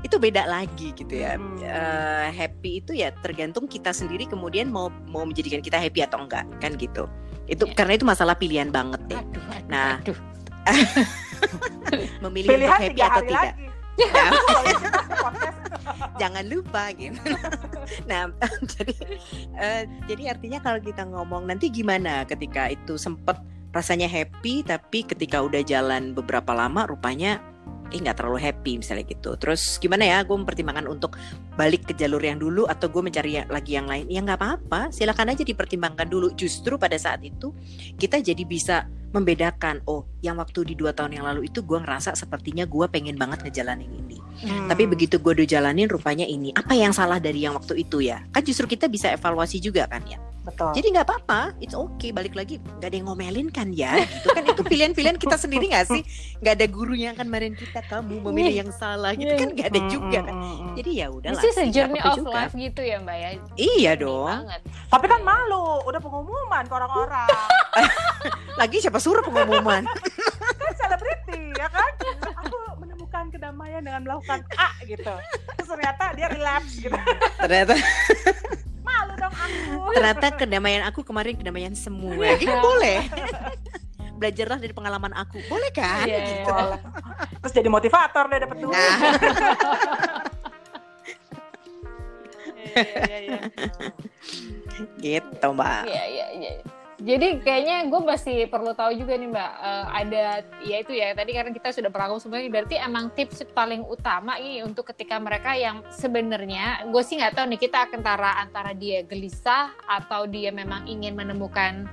itu beda lagi gitu ya. Hmm. Eh, happy itu ya tergantung kita sendiri kemudian mau mau menjadikan kita happy atau enggak kan gitu. Itu Iya. karena itu masalah pilihan banget deh. aduh, aduh, Nah, aduh. [LAUGHS] [LAUGHS] Memilih Pilihan untuk happy atau tidak. lagi. Nah, [LAUGHS] kita podcast. [LAUGHS] jangan lupa gitu. nah, jadi eh, jadi artinya kalau kita ngomong nanti gimana ketika itu sempet rasanya happy tapi ketika udah jalan beberapa lama rupanya eh nggak terlalu happy misalnya gitu. Terus gimana ya? Gue mempertimbangkan untuk balik ke jalur yang dulu atau gue mencari ya- lagi yang lain. Ya nggak apa-apa. Silakan aja dipertimbangkan dulu. Justru pada saat itu kita jadi bisa membedakan oh yang waktu di dua tahun yang lalu itu gue ngerasa sepertinya gue pengen banget ngejalanin ini Hmm. tapi begitu gue udah jalanin rupanya ini apa yang salah dari yang waktu itu ya kan justru kita bisa evaluasi juga kan ya betul. jadi nggak apa-apa it's okay balik lagi nggak ada yang ngomelin kan ya gitu kan itu pilihan-pilihan kita sendiri nggak sih nggak ada guru yang akan marahin kita kamu memilih yang salah gitu kan nggak ada Hmm, juga hmm, kan hmm, hmm. jadi ya udahlah This is a sih, nggak journey of juga. life gitu ya mbak ya. iya dong banget. Tapi kan malu, udah pengumuman ke orang-orang. [LAUGHS] lagi siapa suruh pengumuman [LAUGHS] kan selebriti ya kan? Aku menemukan kedamaian dengan melakukan A gitu. Terus ternyata dia relapse gitu. ternyata [LAUGHS] Malu dong aku. ternyata kedamaian aku kemarin kedamaian semua gitu boleh belajarlah dari pengalaman aku boleh kan Iya, gitu. Boleh. Terus jadi motivator deh dapet duit. nah [LAUGHS] Iya, iya, iya. gitu mbak Iya iya iya. Jadi kayaknya gue masih perlu tahu juga nih mbak eh, ada ya itu ya tadi karena kita sudah merangkum semuanya berarti emang tips paling utama ini untuk ketika mereka yang sebenarnya gue sih nggak tahu nih kita antara antara dia gelisah atau dia memang ingin menemukan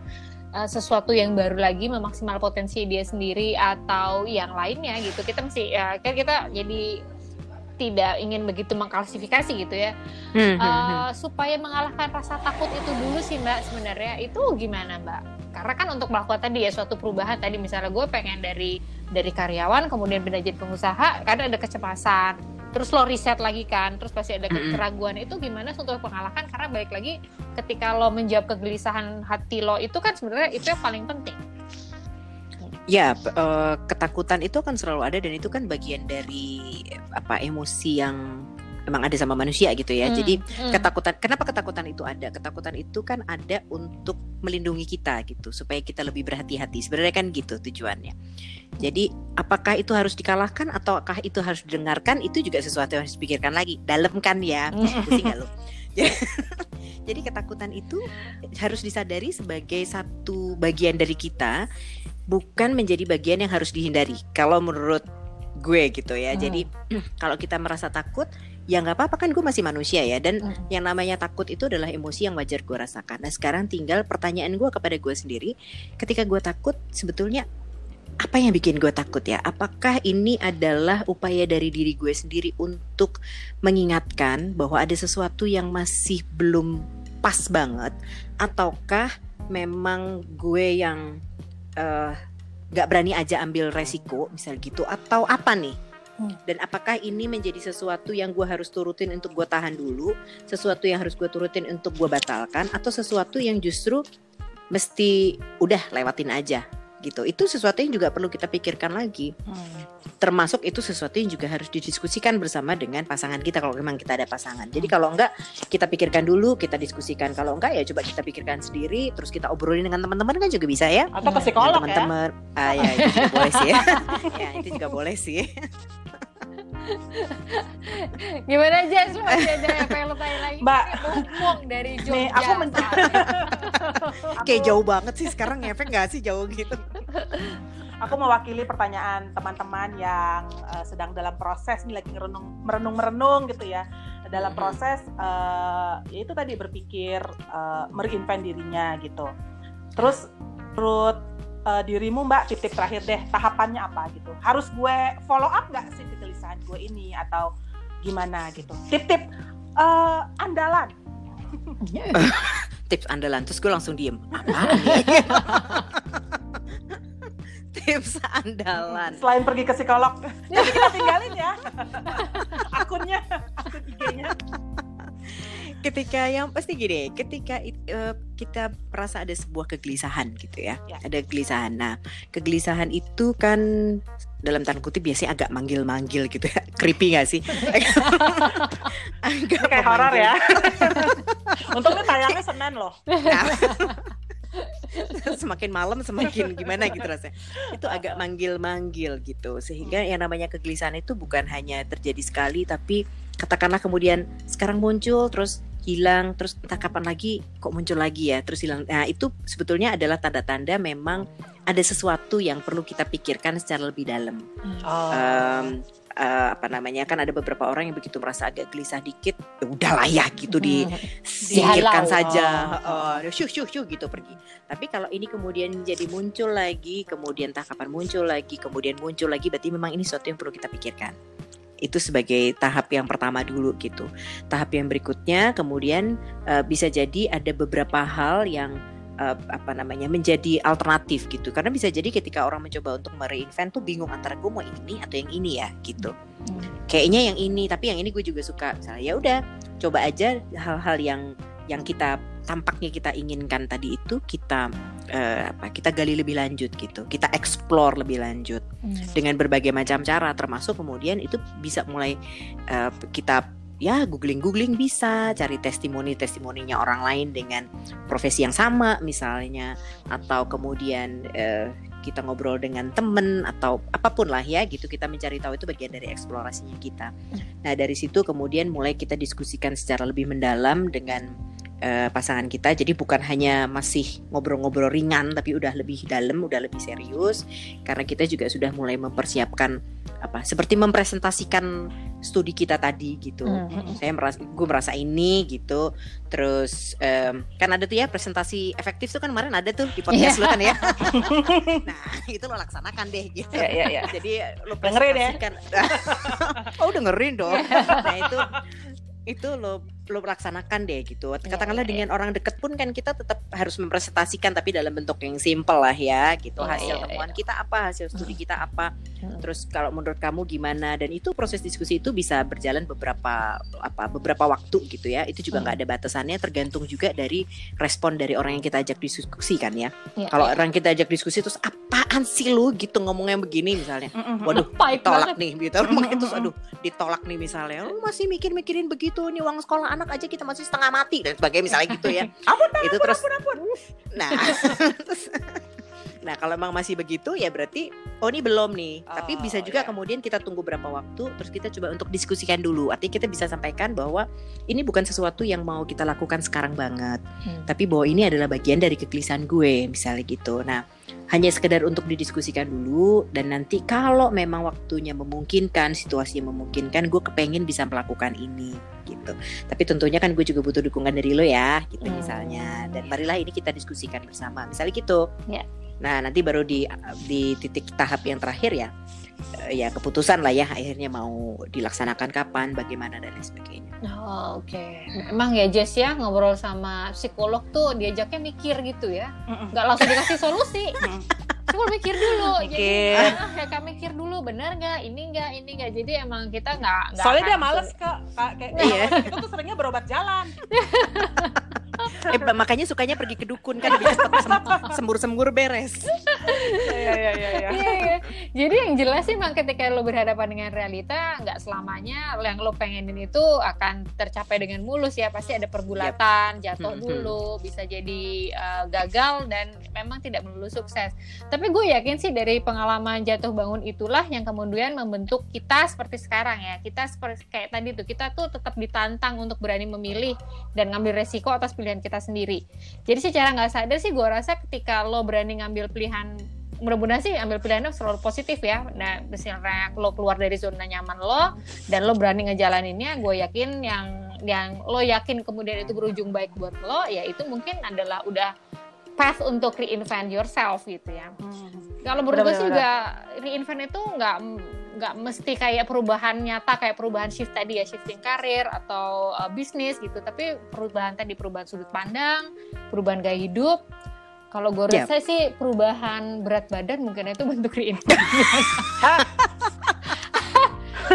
eh, sesuatu yang baru lagi memaksimal potensi dia sendiri atau yang lainnya gitu. Kita mesti ya kan kita jadi tidak ingin begitu mengklasifikasi gitu ya. Hmm, hmm, hmm. Supaya mengalahkan rasa takut itu dulu sih mbak sebenarnya. Itu gimana mbak? Karena kan untuk melakukan tadi ya suatu perubahan tadi misalnya gue pengen dari dari karyawan kemudian pindah jadi pengusaha karena ada kecemasan. Terus lo riset lagi kan terus pasti ada Mm-mm. keraguan. Itu gimana untuk pengalahkan karena balik lagi ketika lo menjawab kegelisahan hati lo itu kan sebenarnya itu yang paling penting Ya, eh, ketakutan itu akan selalu ada dan itu kan bagian dari apa emosi yang emang ada sama manusia gitu ya. Hmm, Jadi hmm. ketakutan, kenapa ketakutan itu ada? Ketakutan itu kan ada untuk melindungi kita gitu, supaya kita lebih berhati-hati. Sebenarnya kan gitu tujuannya. Jadi apakah itu harus dikalahkan ataukah itu harus didengarkan? Itu juga sesuatu yang harus dipikirkan lagi. Dalam kan ya, pusing nggak lo? [LAUGHS] Jadi ketakutan itu harus disadari sebagai satu bagian dari kita, bukan menjadi bagian yang harus dihindari. Kalau menurut gue gitu ya. Hmm. Jadi [CLEARS THROAT] kalau kita merasa takut, ya nggak apa-apa kan gue masih manusia ya. Dan Hmm. yang namanya takut itu adalah emosi yang wajar gue rasakan. Nah sekarang tinggal pertanyaan gue kepada gue sendiri, ketika gue takut sebetulnya apa yang bikin gue takut ya? Apakah ini adalah upaya dari diri gue sendiri untuk mengingatkan bahwa ada sesuatu yang masih belum pas banget, ataukah memang gue yang eh, nggak berani aja ambil resiko, misal gitu, atau apa nih? Hmm. Dan apakah ini menjadi sesuatu yang gue harus turutin untuk gue tahan dulu, sesuatu yang harus gue turutin untuk gue batalkan, atau sesuatu yang justru mesti udah lewatin aja gitu. Itu sesuatu yang juga perlu kita pikirkan lagi. Hmm. Termasuk itu sesuatu yang juga harus didiskusikan bersama dengan pasangan kita kalau memang kita ada pasangan. Jadi kalau enggak kita pikirkan dulu, kita diskusikan. Kalau enggak ya coba kita pikirkan sendiri, terus kita obrolin dengan teman-teman kan juga bisa ya. Atau ke psikolog ya. teman-teman. Ah ya itu juga boleh sih. [LAUGHS] ya itu juga boleh sih. Gimana Jess lo masih ada apa yang lo tanya lagi Mbak. ngomong dari Jogja Nih, aku men-. [LAUGHS] Kayak jauh banget sih sekarang ngefek nggak sih jauh gitu. Aku mewakili pertanyaan teman-teman yang eh, sedang dalam proses nih lagi merenung merenung merenung gitu ya dalam proses eh, ya itu tadi berpikir eh, mereinvent dirinya gitu. Terus menurut eh, dirimu Mbak tip-tip terakhir deh tahapannya apa gitu? Harus gue follow up nggak sih kegelisahan gue ini atau gimana gitu? Tip-tip eh, andalan. [LAUGHS] Tips andalan terus gue langsung diem. Apa? [LAUGHS] Tips andalan. Selain pergi ke psikolog, [LAUGHS] tapi kita tinggalin ya akunnya, akun IG-nya. Ketika yang pasti gini, ketika it- eh, kita merasa ada sebuah kegelisahan gitu ya, Ya. ada kegelisahan. Nah, kegelisahan itu kan dalam tanda kutip biasanya agak manggil-manggil gitu ya, [LAUGHS] creepy gak sih? [LAUGHS] agak kayak horor ya. [LAUGHS] Untungnya tayangnya Senin loh. Nah, semakin malam semakin gimana gitu rasanya. Itu agak manggil-manggil gitu. Sehingga yang namanya kegelisahan itu bukan hanya terjadi sekali tapi katakanlah kemudian sekarang muncul terus hilang terus entah kapan lagi kok muncul lagi ya terus hilang. Nah, itu sebetulnya adalah tanda-tanda memang ada sesuatu yang perlu kita pikirkan secara lebih dalam. Oh. Em, uh, apa namanya kan ada beberapa orang yang begitu merasa agak gelisah dikit ya udahlah ya gitu disingkirkan saja. Oh, syuh syuh syuh gitu pergi. Tapi kalau ini kemudian jadi muncul lagi kemudian entah kapan muncul lagi kemudian muncul lagi berarti memang ini sesuatu yang perlu kita pikirkan itu sebagai tahap yang pertama dulu gitu. Tahap yang berikutnya kemudian uh, bisa jadi ada beberapa hal yang uh, apa namanya menjadi alternatif gitu. Karena bisa jadi ketika orang mencoba untuk mereinvent tuh bingung antara gue mau ini atau yang ini ya gitu. Kayaknya yang ini tapi yang ini gue juga suka. Misalnya ya udah coba aja hal-hal yang yang kita tampaknya kita inginkan tadi itu kita uh, apa kita gali lebih lanjut gitu. Kita explore lebih lanjut. Hmm. dengan berbagai macam cara termasuk kemudian itu bisa mulai uh, kita ya googling googling bisa cari testimoni testimoninya orang lain dengan profesi yang sama misalnya. Atau kemudian eh, kita ngobrol dengan temen atau apa pun lah ya gitu. Kita mencari tahu itu bagian dari eksplorasinya kita. Nah dari situ kemudian mulai kita diskusikan secara lebih mendalam dengan uh, pasangan kita. Jadi bukan hanya masih ngobrol-ngobrol ringan, tapi udah lebih dalam, udah lebih serius. Karena kita juga sudah mulai mempersiapkan apa, seperti mempresentasikan studi kita tadi gitu. Mm-hmm. Saya merasa, gue merasa ini gitu. Terus um, kan ada tuh ya presentasi efektif tuh kan kemarin ada tuh di podcast yeah. lo kan ya. [LAUGHS] nah itu lo laksanakan deh gitu. Yeah, yeah, yeah. Jadi lo presentasikan. ya. [LAUGHS] oh dengerin dong. nah itu itu lo lo laksanakan deh gitu. Iya, Katakanlah yeah, dengan orang deket pun kan kita tetap harus mempresentasikan tapi dalam bentuk yang simple lah ya gitu. Yeah, hasil yeah, temuan yeah. kita apa, hasil studi kita apa. Terus kalau menurut kamu gimana dan itu proses diskusi itu bisa berjalan beberapa apa beberapa waktu gitu ya. Itu juga nggak ada batasannya tergantung juga dari respon dari orang yang kita ajak diskusi kan ya. Yeah, kalau yeah. orang kita ajak diskusi terus apaan sih lu gitu ngomongnya begini misalnya. Waduh, ditolak nih gitu. [LAUGHS] Terus aduh, ditolak nih misalnya. Lu masih mikir-mikirin begitu nih uang sekolah anak aja kita masih setengah mati dan sebagainya misalnya gitu ya. ampun, itu ampun, terus ampun, ampun. Nah, [LAUGHS] Nah, kalau emang masih begitu ya berarti oh ini belum nih. Oh, Tapi bisa juga yeah. kemudian kita tunggu berapa waktu terus kita coba untuk diskusikan dulu. Artinya kita bisa sampaikan bahwa ini bukan sesuatu yang mau kita lakukan sekarang banget. Hmm. Tapi bahwa ini adalah bagian dari kegelisahan gue misalnya gitu. Nah, hanya sekedar untuk didiskusikan dulu dan nanti kalau memang waktunya memungkinkan, situasi yang memungkinkan, gue kepengen bisa melakukan ini gitu. Tapi tentunya kan gue juga butuh dukungan dari lo ya, gitu hmm. misalnya. Dan marilah ini kita diskusikan bersama, misalnya gitu. Yeah. Nah, nanti baru di di titik tahap yang terakhir ya eh, ya keputusan lah ya akhirnya mau dilaksanakan kapan, bagaimana dan lain sebagainya. Oh, oke. Okay. Emang ya Jess ya ngobrol sama psikolog tuh diajaknya mikir gitu ya. nggak langsung dikasih solusi. Cuma mikir dulu. [LAUGHS] Mikir. Jadi ah, ya kak mikir dulu bener nggak ini nggak ini nggak. Jadi emang kita nggak Soalnya dia males kak. Kayak iya. itu tuh seringnya berobat jalan. [LAUGHS] eh, makanya sukanya pergi ke dukun kan cepat sembur-sembur beres. Iya, iya iya iya iya. Jadi yang jelas sih memang ketika lo berhadapan dengan realita nggak selamanya yang lo pengenin itu akan tercapai dengan mulus ya pasti ada pergulatan, yep. jatuh hmm, hmm. dulu, bisa jadi uh, gagal dan memang tidak melulu sukses. Tapi gue yakin sih dari pengalaman jatuh bangun itulah yang kemudian membentuk kita seperti sekarang ya. Kita seperti kayak tadi tuh kita tuh tetap ditantang untuk berani memilih dan ngambil resiko atas pilihan pilihan kita sendiri. Jadi secara nggak sadar sih gue rasa ketika lo berani ngambil pilihan mudah-mudahan sih ambil pilihannya selalu positif ya. Nah, misalnya lo keluar dari zona nyaman lo dan lo berani ngejalaninnya, gue yakin yang yang lo yakin kemudian itu berujung baik buat lo, ya itu mungkin adalah udah path untuk reinvent yourself gitu ya. Hmm. Kalau menurut gue sih juga reinvent itu nggak nggak mesti kayak perubahan nyata kayak perubahan shift tadi ya shifting karir atau uh, bisnis gitu tapi perubahan tadi perubahan sudut pandang perubahan gaya hidup kalau gue rasa yep. sih perubahan berat badan mungkin itu bentuk reinvention [LAUGHS]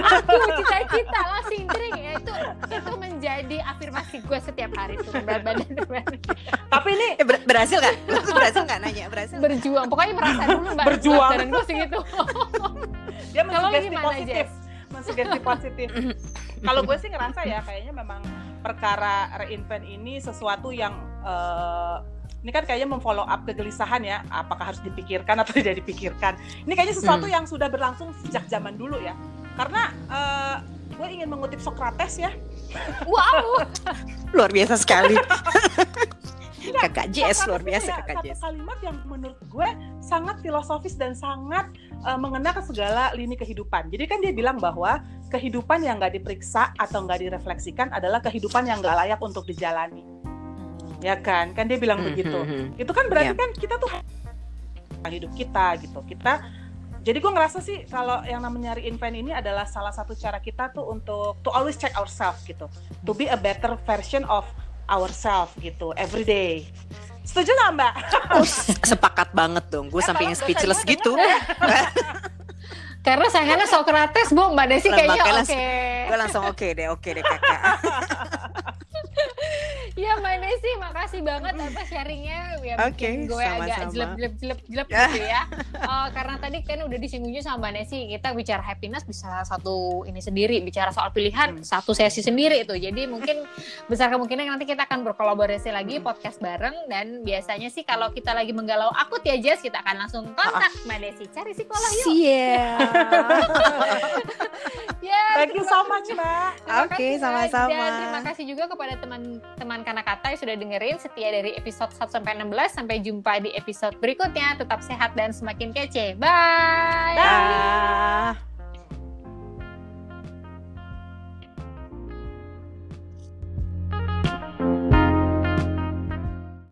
aku cita-cita lah sindring. Ya itu itu menjadi afirmasi gue setiap hari itu berat badan tapi ini eh, ber berhasil nggak? [LAUGHS] Berhasil nggak nanya? Berhasil berjuang. Pokoknya merasa dulu mbak berjuang. badan gue segitu [LAUGHS] dia mensugesti positif. Mensugesti [LAUGHS] positif. Kalau gue sih ngerasa ya kayaknya memang perkara reinvent ini sesuatu yang uh, ini kan kayaknya memfollow up kegelisahan ya. Apakah harus dipikirkan atau tidak dipikirkan? Ini kayaknya sesuatu hmm. yang sudah berlangsung sejak zaman dulu ya karena uh, gue ingin mengutip Socrates ya wow [LAUGHS] luar biasa sekali kakak Jess luar biasa kakak satu Jess kalimat yang menurut gue sangat filosofis dan sangat uh, mengena ke segala lini kehidupan. Jadi kan dia bilang bahwa kehidupan yang nggak diperiksa atau nggak direfleksikan adalah kehidupan yang nggak layak untuk dijalani. Ya kan? Kan dia bilang Hmm, begitu. hmm, hmm. Itu kan berarti Iya. kan kita tuh hidup kita gitu. Kita jadi gue ngerasa sih kalau yang namanya reinvent ini adalah salah satu cara kita tuh untuk to always check ourselves gitu. To be a better version of ourselves gitu every day. Setuju nggak Mbak? Oh, sepakat banget dong gue Eh, sampai yang speechless gitu Karena sayangannya Socrates, Bu. Mbak Desi kayaknya oke. gue langsung oke deh oke deh kakak Ya Mbak Desi, makasih banget atas sharingnya. Ya bikin gue agak sama-sama. jelek jelek jelek jelek Ya. gitu ya. Eh, karena tadi kan udah disinggungnya sama Mbak Desi, kita bicara happiness bisa satu ini sendiri, bicara soal pilihan Hmm. satu sesi sendiri itu. Jadi mungkin besar kemungkinan nanti kita akan berkolaborasi lagi Hmm. podcast bareng dan biasanya sih kalau kita lagi menggalau akut ya Jess, kita akan langsung kontak Mbak Desi, cari psikolog yuk. siap [LAUGHS] Ya, Thank you so much Mbak. Oke, Mbak. sama-sama. Terima kasih juga kepada teman-teman Kanakata yang sudah dengerin setia dari episode 1 sampai 16. Sampai jumpa di episode berikutnya. Tetap sehat dan semakin kece. Bye. Dah.